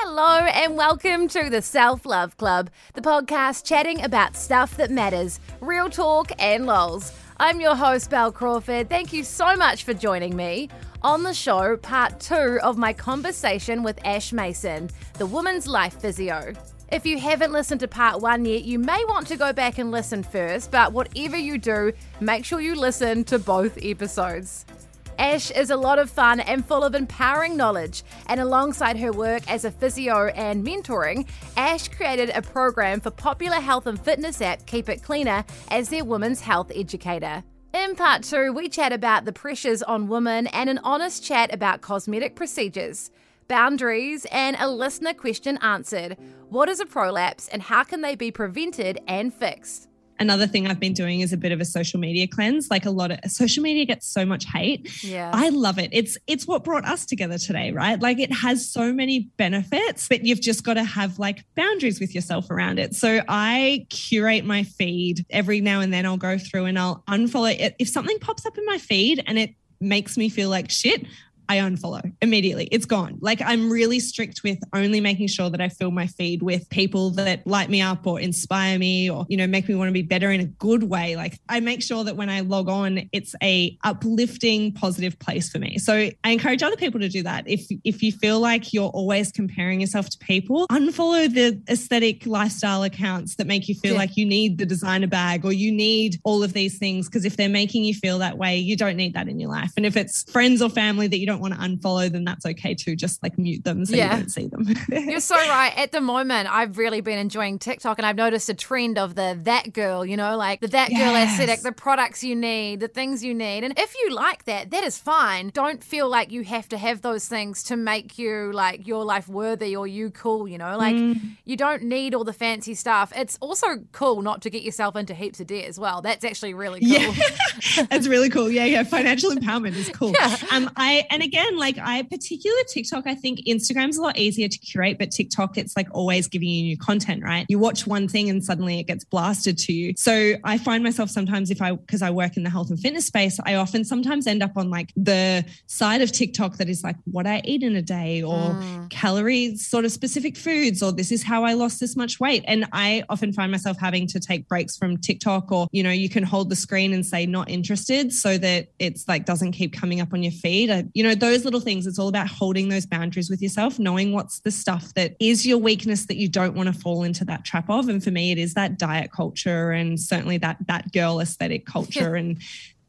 Hello, and welcome to the Self Love Club, the podcast chatting about stuff that matters, real talk and lols. I'm your host, Bel Crawford. Thank you so much for joining me. On the show, part two of my conversation with Ash Mason, the woman's life physio. If you haven't listened to part one yet, you may want to go back and listen first, but whatever you do, make sure you listen to both episodes. Ash is a lot of fun and full of empowering knowledge. And alongside her work as a physio and mentoring, Ash created a program for popular health and fitness app Keep It Cleaner as their women's health educator. In part two, we chat about the pressures on women and an honest chat about cosmetic procedures, boundaries, and a listener question answered. What is a prolapse and how can they be prevented and fixed? Another thing I've been doing is a bit of a social media cleanse. Like a lot of social media gets so much hate. Yeah. I love it. It's it's what brought us together today, right? Like it has so many benefits, but you've just got to have like boundaries with yourself around it. So I curate my feed every now and then I'll go through and I'll unfollow it. If something pops up in my feed and it makes me feel like shit, I unfollow immediately. It's gone. Like I'm really strict with only making sure that I fill my feed with people that light me up or inspire me or, you know, make me want to be better in a good way. Like I make sure that when I log on, it's a uplifting, positive place for me. So I encourage other people to do that. If if you feel like you're always comparing yourself to people, unfollow the aesthetic lifestyle accounts that make you feel yeah. like you need the designer bag or you need all of these things. Because if they're making you feel that way, you don't need that in your life. And if it's friends or family that you don't don't want to unfollow, them, that's okay too. Just like mute them so yeah. you don't see them. You're so right. At the moment, I've really been enjoying TikTok and I've noticed a trend of the that girl, you know, like the that yes. girl aesthetic, the products you need, the things you need. And if you like that, that is fine. Don't feel like you have to have those things to make you like your life worthy or you cool, you know? Like mm. you don't need all the fancy stuff. It's also cool not to get yourself into heaps of debt as well. That's actually really cool. Yeah. That's really cool. Yeah, yeah. Financial empowerment is cool. Yeah. Um I and again, like I particular TikTok, I think Instagram's a lot easier to curate, but TikTok, it's like always giving you new content, right? You watch one thing and suddenly it gets blasted to you. So I find myself sometimes if I, because I work in the health and fitness space, I often sometimes end up on like the side of TikTok that is like what I eat in a day or mm. calories, sort of specific foods, or this is how I lost this much weight. And I often find myself having to take breaks from TikTok or, you know, you can hold the screen and say not interested so that it's like doesn't keep coming up on your feed. I, you know, those little things. It's all about holding those boundaries with yourself, knowing what's the stuff that is your weakness that you don't want to fall into that trap of. And for me, it is that diet culture and certainly that that girl aesthetic culture and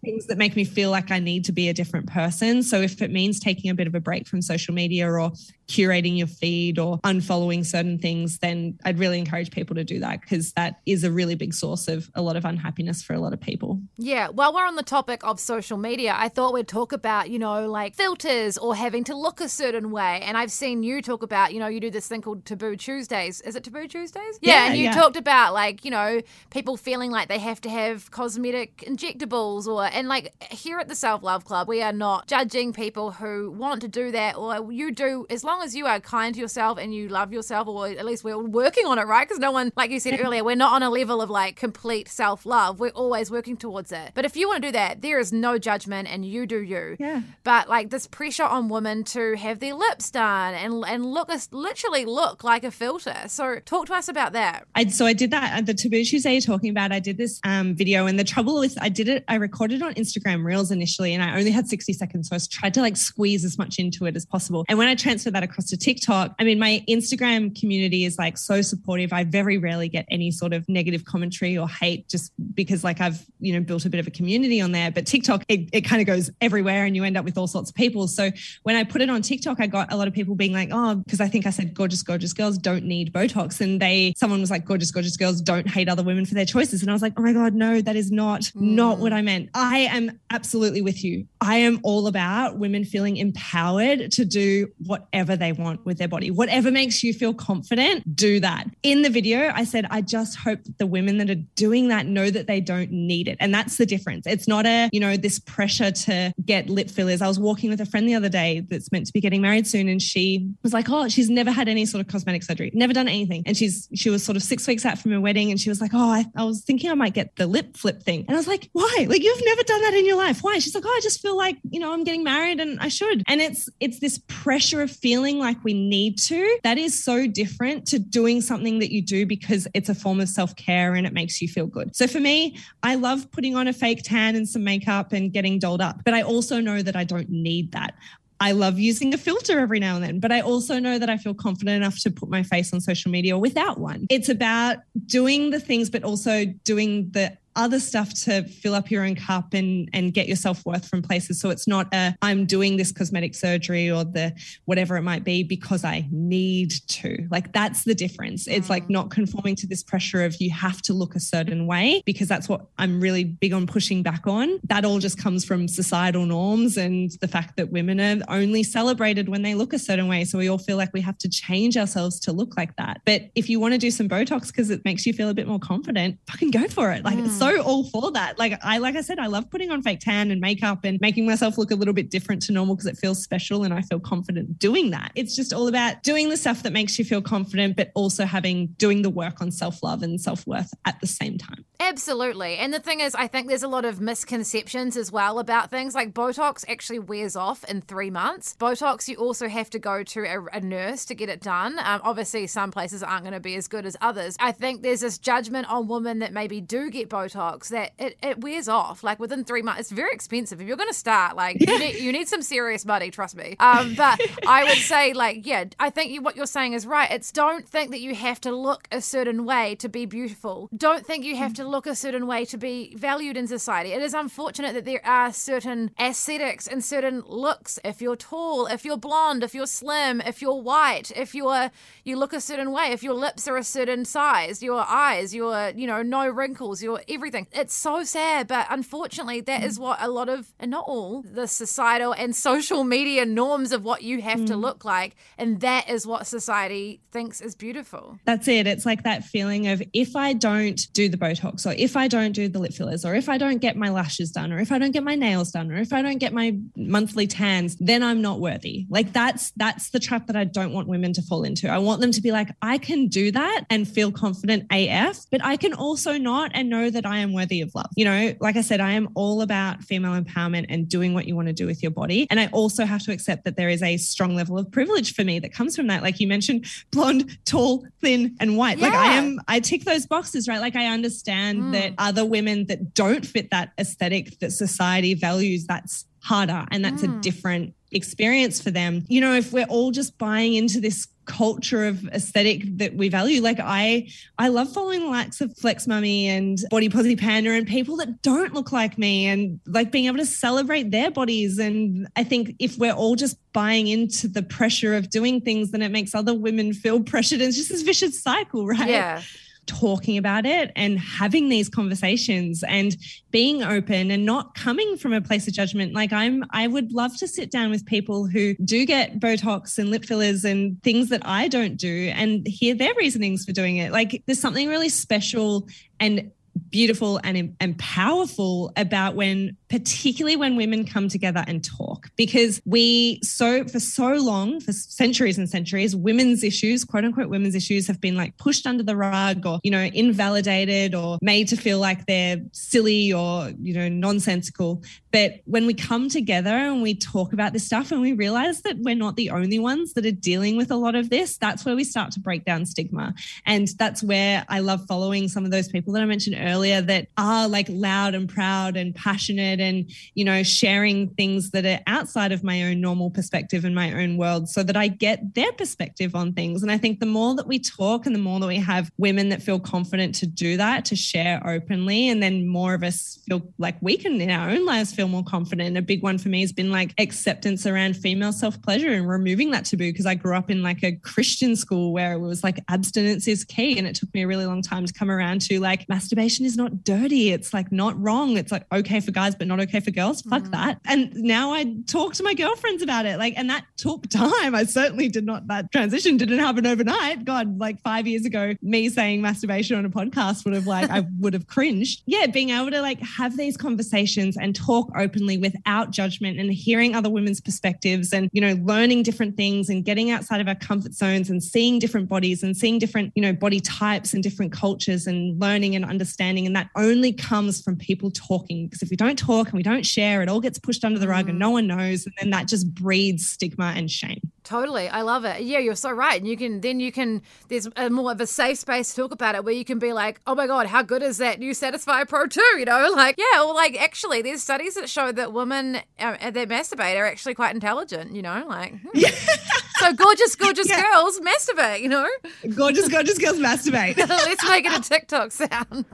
things that make me feel like I need to be a different person. So if it means taking a bit of a break from social media or curating your feed or unfollowing certain things, then I'd really encourage people to do that because that is a really big source of a lot of unhappiness for a lot of people. Yeah. While we're on the topic of social media, I thought we'd talk about, you know, like filters or having to look a certain way. And I've seen you talk about, you know, you do this thing called Taboo Tuesdays. Is it Taboo Tuesdays? Yeah. yeah and you yeah. talked about, like, you know, people feeling like they have to have cosmetic injectables or, and like here at the Self Love Club, we are not judging people who want to do that or you do as long long as you are kind to yourself and you love yourself, or at least we're working on it, right? Because no one, like you said earlier, we're not on a level of like complete self love. We're always working towards it. But if you want to do that, there is no judgment and you do you. Yeah. But like this pressure on women to have their lips done and and look, literally look like a filter. So talk to us about that. I, so I did that at the Taboo Tuesday you're talking about. I did this um, video, and the trouble with I did it, I recorded on Instagram Reels initially, and I only had 60 seconds, so I tried to like squeeze as much into it as possible. And when I transferred that across to TikTok, I mean, my Instagram community is like so supportive. I very rarely get any sort of negative commentary or hate just because like I've, you know, built a bit of a community on there. But TikTok, it, it kind of goes everywhere and you end up with all sorts of people. So when I put it on TikTok, I got a lot of people being like, oh, because I think I said gorgeous, gorgeous girls don't need Botox. And they, someone was like, gorgeous, gorgeous girls don't hate other women for their choices. And I was like, oh my God, no, that is not, mm. not what I meant. I am absolutely with you. I am all about women feeling empowered to do whatever they want with their body. Whatever makes you feel confident, do that. In the video, I said, I just hope that the women that are doing that know that they don't need it. And that's the difference. It's not a, you know, this pressure to get lip fillers. I was walking with a friend the other day that's meant to be getting married soon. And she was like, Oh, she's never had any sort of cosmetic surgery, never done anything. And she's, she was sort of six weeks out from her wedding. And she was like, Oh, I, I was thinking I might get the lip flip thing. And I was like, Why? Like, you've never done that in your life. Why? She's like, Oh, I just feel like, you know, I'm getting married and I should. And it's, it's this pressure of feeling like we need to. That is so different to doing something that you do because it's a form of self care and it makes you feel good. So for me, I love putting on a fake tan and some makeup and getting dolled up, but I also know that I don't need that. I love using a filter every now and then, but I also know that I feel confident enough to put my face on social media without one. It's about doing the things, but also doing the other stuff to fill up your own cup and and get your self-worth from places. So it's not a i'm doing this cosmetic surgery or the whatever it might be because i need to. Like that's the difference. It's like mm. not conforming to this pressure of you have to look a certain way because that's what i'm really big on pushing back on. That all just comes from societal norms and the fact that women are only celebrated when they look a certain way. So we all feel like we have to change ourselves to look like that. But if you want to do some botox because it makes you feel a bit more confident fucking go for it. Like mm. it's so so all for that. Like I like I said, I love putting on fake tan and makeup and making myself look a little bit different to normal because it feels special and I feel confident doing that. It's just all about doing the stuff that makes you feel confident, but also having doing the work on self-love and self-worth at the same time. Absolutely. And the thing is, I think there's a lot of misconceptions as well about things like Botox actually wears off in three months. Botox, you also have to go to a, a nurse to get it done. Um, obviously, some places aren't going to be as good as others. I think there's this judgment on women that maybe do get Botox that it, it wears off like within three months. It's very expensive. If you're going to start, like, yeah. you, need, you need some serious money, trust me. Um, but I would say, like, yeah, I think you, what you're saying is right. It's don't think that you have to look a certain way to be beautiful. Don't think you have to look a certain way to be valued in society. It is unfortunate that there are certain aesthetics and certain looks. If you're tall, if you're blonde, if you're slim, if you're white, if you're you look a certain way, if your lips are a certain size, your eyes, your you know no wrinkles, your everything. It's so sad, but unfortunately, that is what a lot of and not all the societal and social media norms of what you have mm. to look like, and that is what society thinks is beautiful. That's it. It's like that feeling of if I don't do the Botox or if I don't do the lip fillers or if I don't get my lashes done or if I don't get my nails done or if I don't get my monthly tans, then I'm not worthy. Like that's that's the trap that I don't want women to fall into. I want them to be like, I can do that and feel confident AF, but I can also not and know that I am worthy of love. You know, like I said, I am all about female empowerment and doing what you want to do with your body. And I also have to accept that there is a strong level of privilege for me that comes from that. Like you mentioned, blonde, tall, thin, and white. Yeah. Like I am, I tick those boxes, right? Like I understand mm. that other women that don't fit that aesthetic that society values, that's harder and that's mm. a different experience for them. You know, if we're all just buying into this culture of aesthetic that we value. Like I I love following the likes of Flex Mami and Body Positive Panda and people that don't look like me and like being able to celebrate their bodies. And I think if we're all just buying into the pressure of doing things, then it makes other women feel pressured. And it's just this vicious cycle, right? Yeah talking about it and having these conversations and being open and not coming from a place of judgment. Like i'm i would love to sit down with people who do get botox and lip fillers and things that i don't do and hear their reasonings for doing it. Like there's something really special and beautiful and, and powerful about when particularly when women come together and talk because we so for so long for centuries and centuries women's issues quote unquote women's issues have been like pushed under the rug or you know invalidated or made to feel like they're silly or you know nonsensical. But when we come together and we talk about this stuff and we realize that we're not the only ones that are dealing with a lot of this that's where we start to break down stigma. And that's where i love following some of those people that i mentioned earlier that are like loud and proud and passionate and, you know, sharing things that are outside of my own normal perspective and my own world so that I get their perspective on things. And I think the more that we talk and the more that we have women that feel confident to do that, to share openly, and then more of us feel like we can in our own lives feel more confident. And a big one for me has been like acceptance around female self pleasure and removing that taboo because I grew up in like a Christian school where it was like abstinence is key. And it took me a really long time to come around to like masturbation is not dirty. It's like not wrong. It's like okay for guys, but but not okay for girls. Fuck mm. that. And now I talk to my girlfriends about it. Like, and that took time. I certainly did not, that transition didn't happen overnight. God, like five years ago, me saying masturbation on a podcast would have like, I would have cringed. Yeah, being able to like have these conversations and talk openly without judgment and hearing other women's perspectives and, you know, learning different things and getting outside of our comfort zones and seeing different bodies and seeing different, you know, body types and different cultures and learning and understanding. And that only comes from people talking. Because if we don't talk and we don't share, it all gets pushed under the rug and no one knows. And then that just breeds stigma and shame. Totally. I love it. Yeah, you're so right. And you can, then you can, there's a more of a safe space to talk about it where you can be like, oh my God, how good is that new Satisfyer Pro 2? You know, like, yeah, well, like actually, there's studies that show that women uh, that masturbate are actually quite intelligent, you know, like, hmm. yeah. so gorgeous, gorgeous yeah. girls masturbate, you know? Gorgeous, gorgeous girls masturbate. Let's make it a TikTok sound.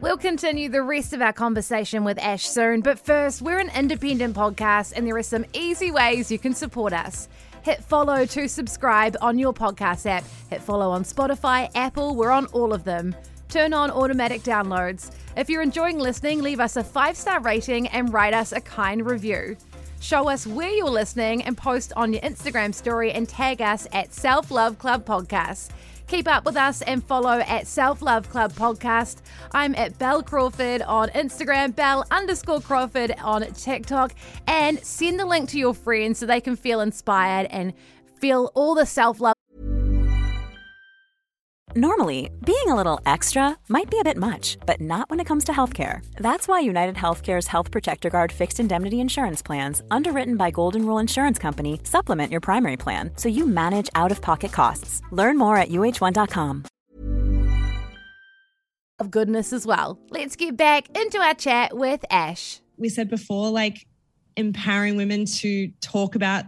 we'll continue the rest of our conversation with Ash soon. But first, we're an independent podcast and there are some easy ways you can support us. Hit follow to subscribe on your podcast app. Hit follow on Spotify, Apple, we're on all of them. Turn on automatic downloads. If you're enjoying listening, leave us a five star rating and write us a kind review. Show us where you're listening and post on your Instagram story and tag us at Self Love Club Podcast. Keep up with us and follow at Self Love Club Podcast. I'm at Bel Crawford on Instagram, Bel underscore Crawford on TikTok, and send the link to your friends so they can feel inspired and feel all the self love. Normally, being a little extra might be a bit much, but not when it comes to healthcare. That's why United Healthcare's Health Protector Guard fixed indemnity insurance plans, underwritten by Golden Rule Insurance Company, supplement your primary plan so you manage out of pocket costs. Learn more at uh1.com. Of goodness as well. Let's get back into our chat with Ash. We said before, like empowering women to talk about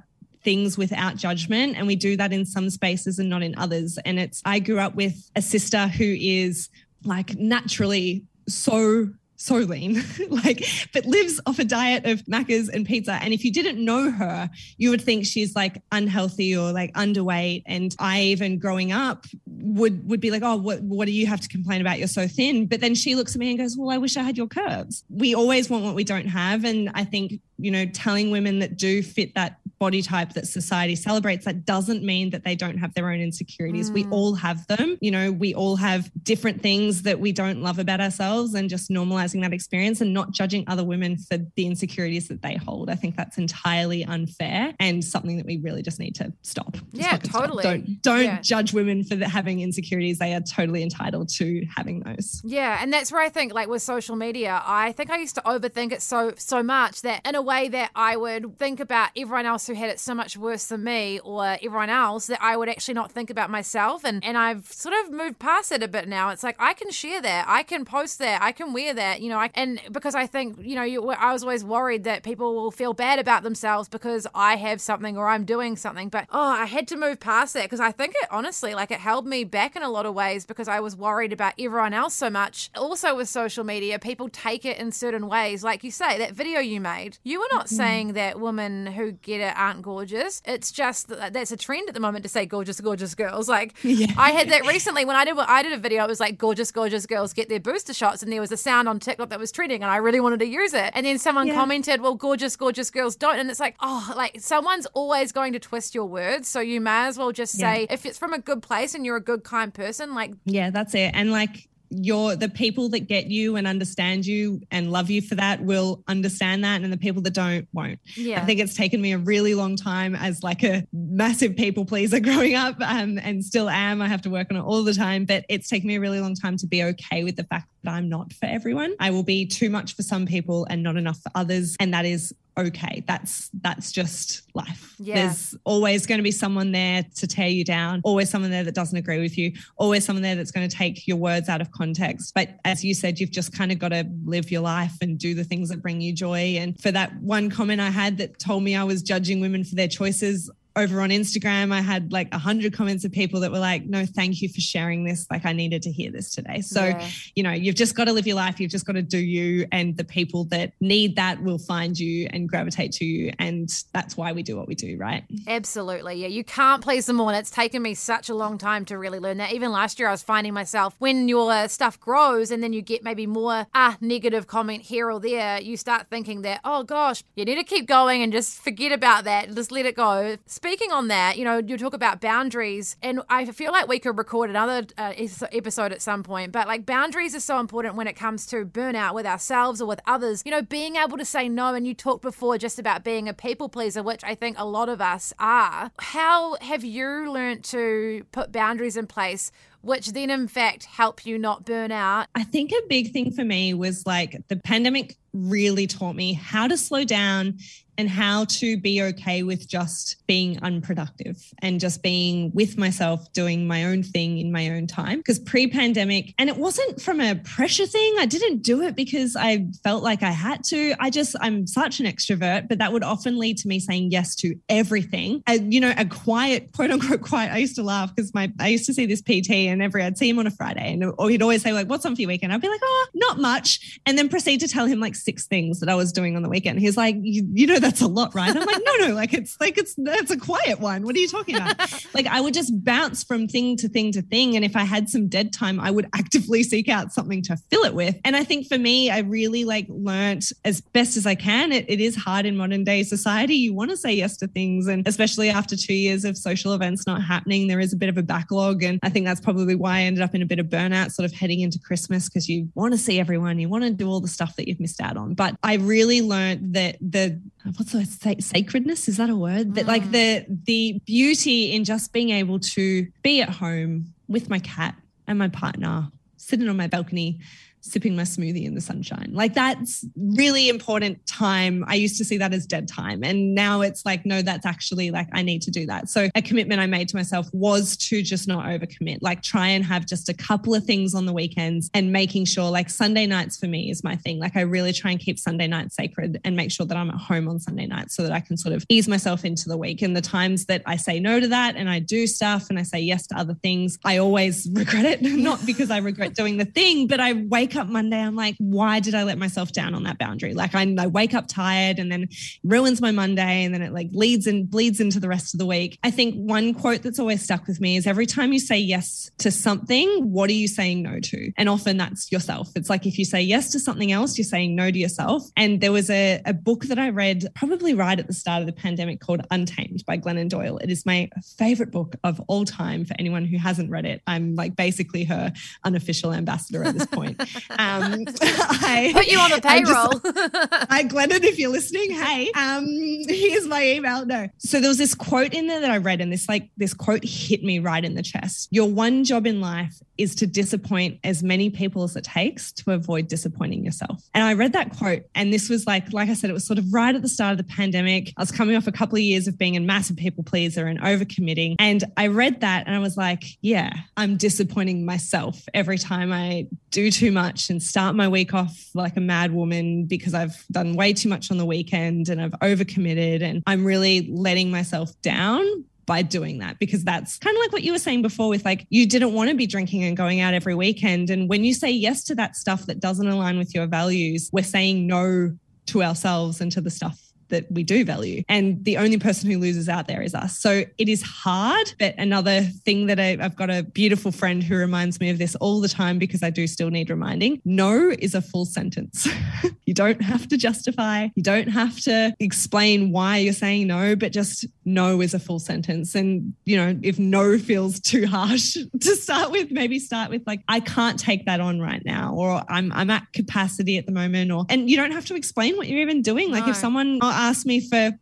things without judgment. And we do that in some spaces and not in others. And it's, I grew up with a sister who is like naturally so so lean, like, but lives off a diet of Maccas and pizza. And if you didn't know her, you would think she's like unhealthy or like underweight. And I even growing up would would be like, oh, what what do you have to complain about? You're so thin. But then she looks at me and goes, well, I wish I had your curves. We always want what we don't have, and I think you know, telling women that do fit that body type that society celebrates, that doesn't mean that they don't have their own insecurities. Mm. We all have them. You know, we all have different things that we don't love about ourselves and just normalizing that experience and not judging other women for the insecurities that they hold. I think that's entirely unfair and something that we really just need to stop. Just yeah, totally. Stop. Don't don't yeah. judge women for having insecurities. They are totally entitled to having those. Yeah, and that's where I think like with social media, I think I used to overthink it so so much that in a way that I would think about everyone else who had it so much worse than me or everyone else that I would actually not think about myself. And, and I've sort of moved past it a bit now. It's like I can share that, I can post that, I can wear that, you know, I, and because I think, you know, you, I was always worried that people will feel bad about themselves because I have something or I'm doing something. But oh, I had to move past that because I think it honestly, like it held me back in a lot of ways because I was worried about everyone else so much. Also, with social media, people take it in certain ways. Like you say, that video you made, you were not mm-hmm. saying that women who get it aren't gorgeous. It's just that that's a trend at the moment to say gorgeous, gorgeous girls. Like yeah. I had that recently when I did I did a video. It was like gorgeous, gorgeous girls get their booster shots, and there was a sound on TikTok that was trending, and I really wanted to use it. And then someone yeah. commented, "Well, gorgeous, gorgeous girls don't," and it's like, oh, like someone's always going to twist your words, so you may as well just say yeah. if it's from a good place and you're a good, kind person, like yeah, that's it. And like you're the people that get you and understand you and love you for that will understand that and the people that don't won't. Yeah. i think it's taken me a really long time as like a massive people pleaser growing up um, and still am. I have to work on it all the time but it's taken me a really long time to be okay with the fact that i'm not for everyone. I will be too much for some people and not enough for others and that is okay that's that's just life. Yeah. there's always going to be someone there to tear you down always someone there that doesn't agree with you always someone there that's going to take your words out of context. But as you said you've just kind of got to live your life and do the things that bring you joy. And for that one comment i had that told me i was judging women for their choices over on Instagram, I had like a hundred comments of people that were like, no, thank you for sharing this. Like I needed to hear this today. So, yeah. you know, you've just got to live your life. You've just got to do you. And the people that need that will find you and gravitate to you. And that's why we do what we do, right? Absolutely. Yeah. You can't please them all. And it's taken me such a long time to really learn that. Even last year, I was finding myself when your stuff grows and then you get maybe more ah negative comment here or there, you start thinking that, oh gosh, you need to keep going and just forget about that. Just let it go. Speaking on that, you know, you talk about boundaries, and I feel like we could record another uh, episode at some point, but like boundaries are so important when it comes to burnout with ourselves or with others. You know, being able to say no, and you talked before just about being a people pleaser, which I think a lot of us are. How have you learned to put boundaries in place? which then in fact help you not burn out? I think a big thing for me was like the pandemic really taught me how to slow down and how to be okay with just being unproductive and just being with myself, doing my own thing in my own time. Because pre pandemic, and it wasn't from a pressure thing, I didn't do it because I felt like I had to. I just, I'm such an extrovert, but that would often lead to me saying yes to everything. And, you know, a quiet, quote unquote, quiet. I used to laugh because my, I used to see this PT and every, I'd see him on a Friday and he'd always say, like, what's on for your weekend? I'd be like, oh, not much. And then proceed to tell him like six things that I was doing on the weekend. He's like, you, you know, that's a lot, right? I'm like, no, no, like it's like it's that's a quiet one. What are you talking about? like I would just bounce from thing to thing to thing. And if I had some dead time, I would actively seek out something to fill it with. And I think for me, I really like learnt as best as I can. It, it is hard in modern day society. You want to say yes to things. And especially after two years of social events not happening, there is a bit of a backlog. And I think that's probably why I ended up in a bit of burnout sort of heading into Christmas because you want to see everyone, you want to do all the stuff that you've missed out on. But I really learned that the what's the word? sacredness is that a word? That like mm. the the beauty in just being able to be at home with my cat and my partner, sitting on my balcony, sipping my smoothie in the sunshine. Like that's really important time. I used to see that as dead time. And now it's like, no, that's actually like, I need to do that. So a commitment I made to myself was to just not overcommit, like try and have just a couple of things on the weekends and making sure like Sunday nights for me is my thing. Like I really try and keep Sunday nights sacred and make sure that I'm at home on Sunday nights so that I can sort of ease myself into the week. And the times that I say no to that and I do stuff and I say yes to other things, I always regret it. not because I regret doing the thing, but I wake up Monday, I'm like, why did I let myself down on that boundary? Like I, I wake up tired and then ruins my Monday and then it like leads and bleeds into the rest of the week. I think one quote that's always stuck with me is every time you say yes to something, what are you saying no to? And often that's yourself. It's like if you say yes to something else, you're saying no to yourself. And there was a, a book that I read probably right at the start of the pandemic called Untamed by Glennon Doyle. It is my favorite book of all time for anyone who hasn't read it. I'm like basically her unofficial ambassador at this point. Um, I put you on the payroll. I, Glennon, if you're listening, hey, um, here's my email. No. So there was this quote in there that I read, and this like this quote hit me right in the chest. Your one job in life is to disappoint as many people as it takes to avoid disappointing yourself. And I read that quote, and this was like, like I said, it was sort of right at the start of the pandemic. I was coming off a couple of years of being a massive people pleaser and overcommitting. And I read that and I was like, yeah, I'm disappointing myself every time I do too much and start my week off like a mad woman because I've done way too much on the weekend and I've overcommitted and I'm really letting myself down by doing that because that's kind of like what you were saying before with like you didn't want to be drinking and going out every weekend. And when you say yes to that stuff that doesn't align with your values we're saying no to ourselves and to the stuff that we do value. And the only person who loses out there is us. So it is hard. But another thing that I, have got a beautiful friend who reminds me of this all the time because I do still need reminding no is a full sentence. you don't have to justify, you don't have to explain why you're saying no, but just no is a full sentence. And, you know, if no feels too harsh to start with, maybe start with like, I can't take that on right now, or I'm, I'm at capacity at the moment, or, and you don't have to explain what you're even doing. Like no. if someone ask me for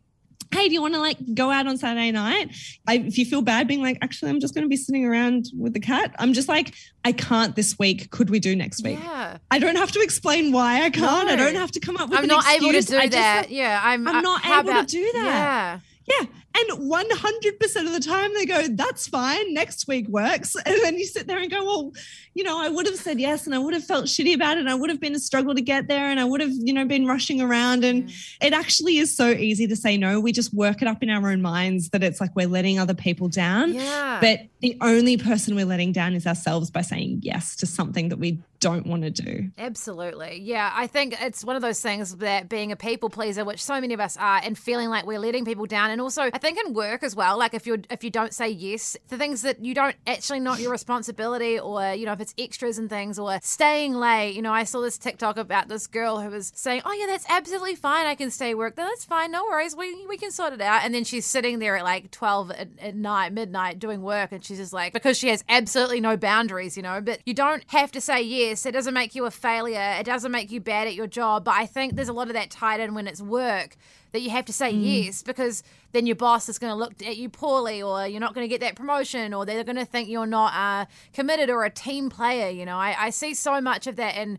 hey, do you want to like go out on Saturday night? I, if you feel bad being like, actually, I'm just going to be sitting around with the cat. I'm just like, I can't this week. Could we do next week? Yeah. I don't have to explain why I can't. No. I don't have to come up with. I'm not excuse. able to do I that. Just, yeah, I'm. I'm uh, not able about, to do that. Yeah. Yeah. And 100% of the time they go, that's fine. Next week works. And then you sit there and go, well, you know, I would have said yes and I would have felt shitty about it. And I would have been a struggle to get there and I would have, you know, been rushing around. And mm. it actually is so easy to say no. We just work it up in our own minds that it's like we're letting other people down. Yeah. But the only person we're letting down is ourselves by saying yes to something that we don't want to do. Absolutely. Yeah. I think it's one of those things that being a people pleaser, which so many of us are, and feeling like we're letting people down. And also I think in work as well, like if you're if you don't say yes to things that you don't actually not your responsibility or, you know, if it's extras and things or staying late. You know, I saw this TikTok about this girl who was saying, Oh yeah, that's absolutely fine. I can stay work. That's fine, no worries. We we can sort it out. And then she's sitting there at like twelve at, at night, midnight doing work and she's just like because she has absolutely no boundaries, you know. But you don't have to say yes, it doesn't make you a failure. It doesn't make you bad at your job. But I think there's a lot of that tied in when it's work that you have to say mm. yes because then your boss is going to look at you poorly or you're not going to get that promotion or they're going to think you're not uh, committed or a team player. You know, I, I see so much of that in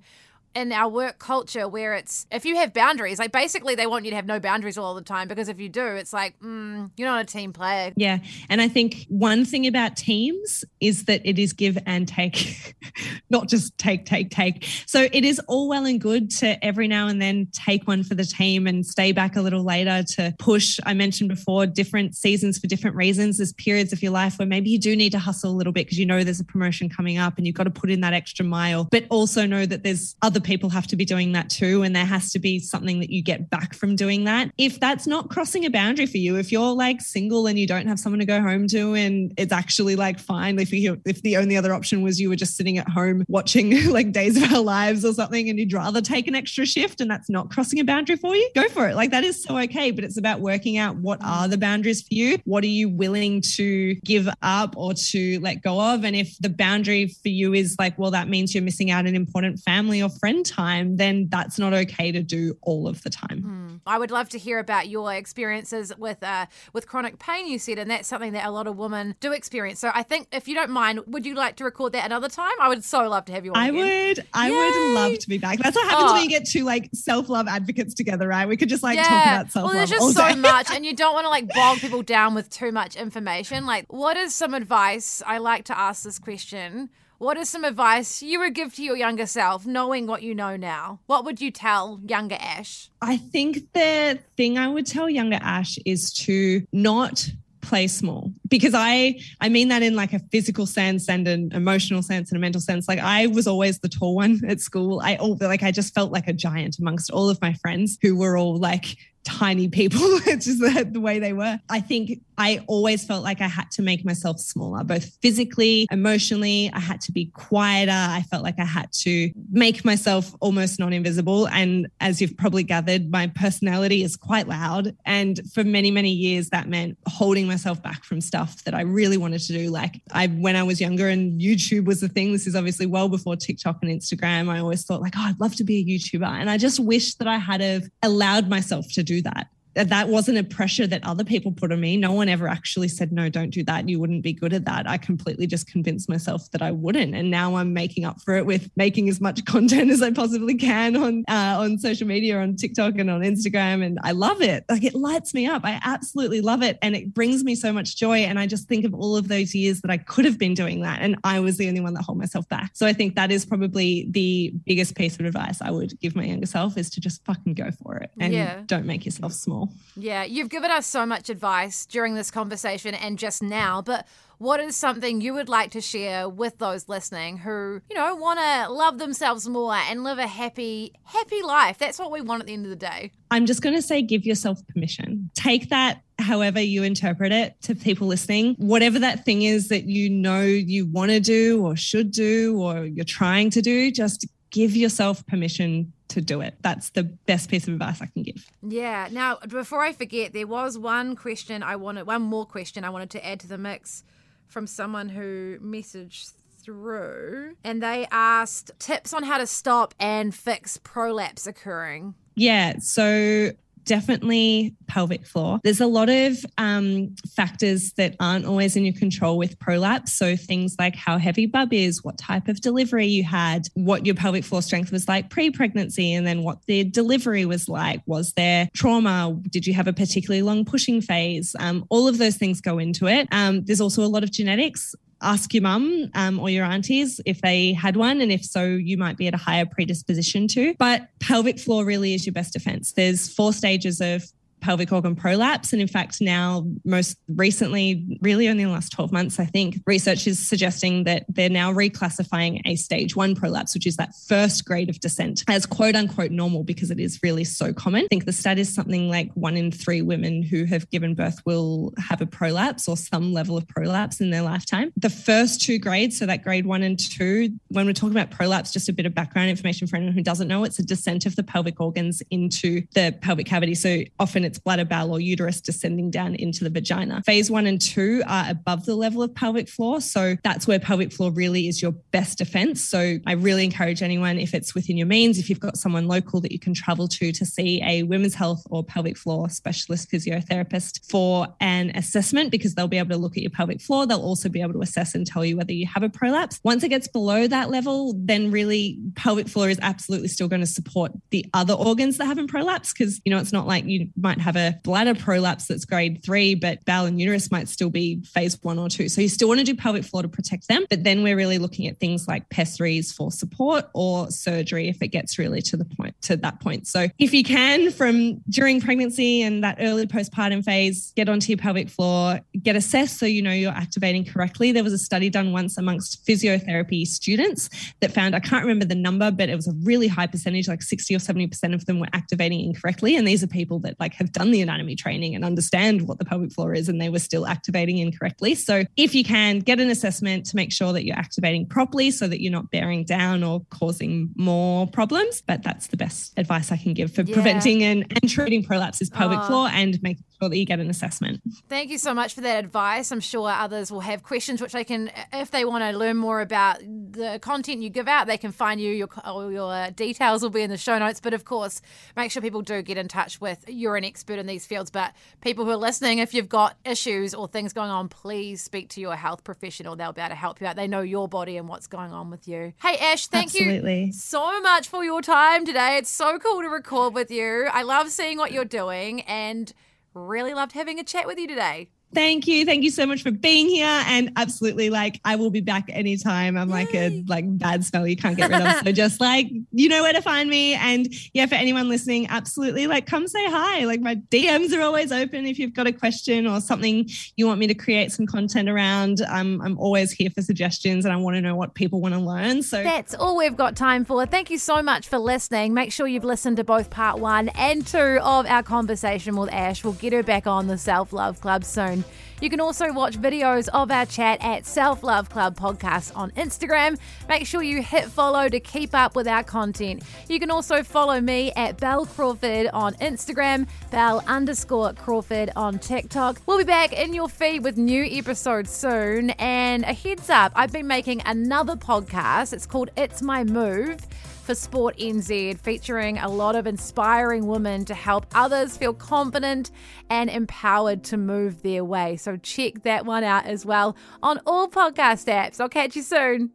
in our work culture where it's if you have boundaries, like basically they want you to have no boundaries all the time because if you do, it's like mm, you're not a team player. Yeah, and I think one thing about teams is that it is give and take, not just take, take, take. So it is all well and good to every now and then take one for the team and stay back a little later to push. I mentioned before different seasons for different reasons. There's periods of your life where maybe you do need to hustle a little bit because you know there's a promotion coming up and you've got to put in that extra mile, but also know that there's other people have to be doing that too. And there has to be something that you get back from doing that. If that's not crossing a boundary for you, if you're like single and you don't have someone to go home to and it's actually like fine, if you if the only other option was you were just sitting at home watching like Days of Our Lives or something and you'd rather take an extra shift and that's not crossing a boundary for you, go for it. Like that is so okay. But it's about working out what are the boundaries for you? What are you willing to give up or to let go of? And if the boundary for you is like, well, that means you're missing out an important family or friend time, then that's not okay to do all of the time. Mm. I would love to hear about your experiences with uh, with chronic pain. You said, and that's something that a lot of women do experience. So I think, if you don't mind, would you like to record that another time? I would so love to have you on. I again. would. I Yay. would love to be back. That's what happens oh. when you get two like self love advocates together, right? We could just like yeah. talk about self love. Well, there's just so much, and you don't want to like bog people down with too much information. Like, what is some advice? I like to ask this question what is some advice you would give to your younger self, knowing what you know now? What would you tell younger Ash? I think the thing I would tell younger Ash is to not play small because i i mean that in like a physical sense and an emotional sense and a mental sense like i was always the tall one at school i all like i just felt like a giant amongst all of my friends who were all like tiny people. it's just the, the, way they were. I think I always felt like I had to make myself smaller, both physically, emotionally. I had to be quieter. I felt like I had to make myself almost non invisible. And as you've probably gathered, my personality is quite loud. And for many, many years, that meant holding myself back from stuff that I really wanted to do. Like I, when I was younger and YouTube was the thing, this is obviously well before TikTok and Instagram. I always thought like, oh, I'd love to be a YouTuber. And I just wish that I had have allowed myself to do do that that wasn't a pressure that other people put on me. No one ever actually said, no, don't do that. You wouldn't be good at that. I completely just convinced myself that I wouldn't. And now I'm making up for it with making as much content as I possibly can on, uh, on social media, on TikTok and on Instagram. And I love it. Like it lights me up. I absolutely love it. And it brings me so much joy. And I just think of all of those years that I could have been doing that. And I was the only one that held myself back. So I think that is probably the biggest piece of advice I would give my younger self is to just fucking go for it and yeah. don't make yourself small. Yeah, you've given us so much advice during this conversation and just now, but what is something you would like to share with those listening who, you know, want to love themselves more and live a happy, happy life? That's what we want at the end of the day. I'm just going to say give yourself permission. Take that however you interpret it to people listening, whatever that thing is that you know you want to do or should do or you're trying to do, just give yourself permission to do it. That's the best piece of advice I can give. Yeah. Now, before I forget, there was one question I wanted, one more question I wanted to add to the mix from someone who messaged through and they asked tips on how to stop and fix prolapse occurring. Yeah. So definitely pelvic floor. There's a lot of um, factors that aren't always in your control with prolapse. So things like how heavy bub is, what type of delivery you had, what your pelvic floor strength was like pre pregnancy, and then what the delivery was like. Was there trauma? Did you have a particularly long pushing phase? Um, all of those things go into it. Um, there's also a lot of genetics ask your mum um, or your aunties if they had one. And if so, you might be at a higher predisposition to. But pelvic floor really is your best defense. There's four stages of pelvic organ prolapse. And in fact, now, most recently, really only in the last 12 months, I think, research is suggesting that they're now reclassifying a stage one prolapse, which is that first grade of descent, as quote unquote normal because it is really so common. I think the stat is something like one in three women who have given birth will have a prolapse or some level of prolapse in their lifetime. The first two grades, so that grade one and two, when we're talking about prolapse, just a bit of background information for anyone who doesn't know, it's a descent of the pelvic organs into the pelvic cavity. So often it's bladder, bowel, or uterus descending down into the vagina. Phase one and two are above the level of pelvic floor. So that's where pelvic floor really is your best defense. So I really encourage anyone, if it's within your means, if you've got someone local that you can travel to to see a women's health or pelvic floor specialist physiotherapist for an assessment because they'll be able to look at your pelvic floor. They'll also be able to assess and tell you whether you have a prolapse. Once it gets below that level, then really pelvic floor is absolutely still going to support the other organs that haven't prolapse because, you know, it's not like you might have a bladder prolapse that's grade three, but bowel and uterus might still be phase one or two. So you still want to do pelvic floor to protect them. But then we're really looking at things like pessaries for support or surgery if it gets really to the point to that point. So if you can from during pregnancy and that early postpartum phase, get onto your pelvic floor, get assessed so you know you're activating correctly. There was a study done once amongst physiotherapy students that found I can't remember the number, but it was a really high percentage, like 60 or 70% of them were activating incorrectly. And these are people that like have done the anatomy training and understand what the pelvic floor is, and they were still activating incorrectly. So, if you can get an assessment to make sure that you're activating properly so that you're not bearing down or causing more problems. But that's the best advice I can give for yeah. preventing and, and treating prolapses pelvic oh. floor and making sure that you get an assessment. Thank you so much for that advice. I'm sure others will have questions which they can, if they want to learn more about the content you give out, they can find you. Your your uh, details will be in the show notes. But of course, make sure people do get in touch with. You're an expert in these fields, but people who are listening, if you've got issues or things going on, please speak to your health professional. They'll be able to help you out. They know your body and what's going on with you. Hey Ash, thank Absolutely. you so much for your time today. It's so cool to record with you. I love seeing what you're doing and really loved having a chat with you today. Thank you. Thank you so much for being here. And absolutely, like, I will be back anytime. I'm Yay. like a like bad smell you can't get rid of. so just like, you know where to find me. And yeah, for anyone listening, absolutely, like, come say hi. Like, my DMs are always open if you've got a question or something you want me to create some content around. I'm, I'm always here for suggestions and I want to know what people want to learn. So that's all we've got time for. Thank you so much for listening. Make sure you've listened to both part one and two of our conversation with Ash. We'll get her back on the Self Love Club soon. You can also watch videos of our chat at Self Love Club Podcast on Instagram. Make sure you hit follow to keep up with our content. You can also follow me at Bel Crawford on Instagram, Bel underscore Crawford on TikTok. We'll be back in your feed with new episodes soon. And a heads up, I've been making another podcast. It's called It's My Move for Sport NZ, featuring a lot of inspiring women to help others feel confident and empowered to move their way. So check that one out as well on all podcast apps. I'll catch you soon.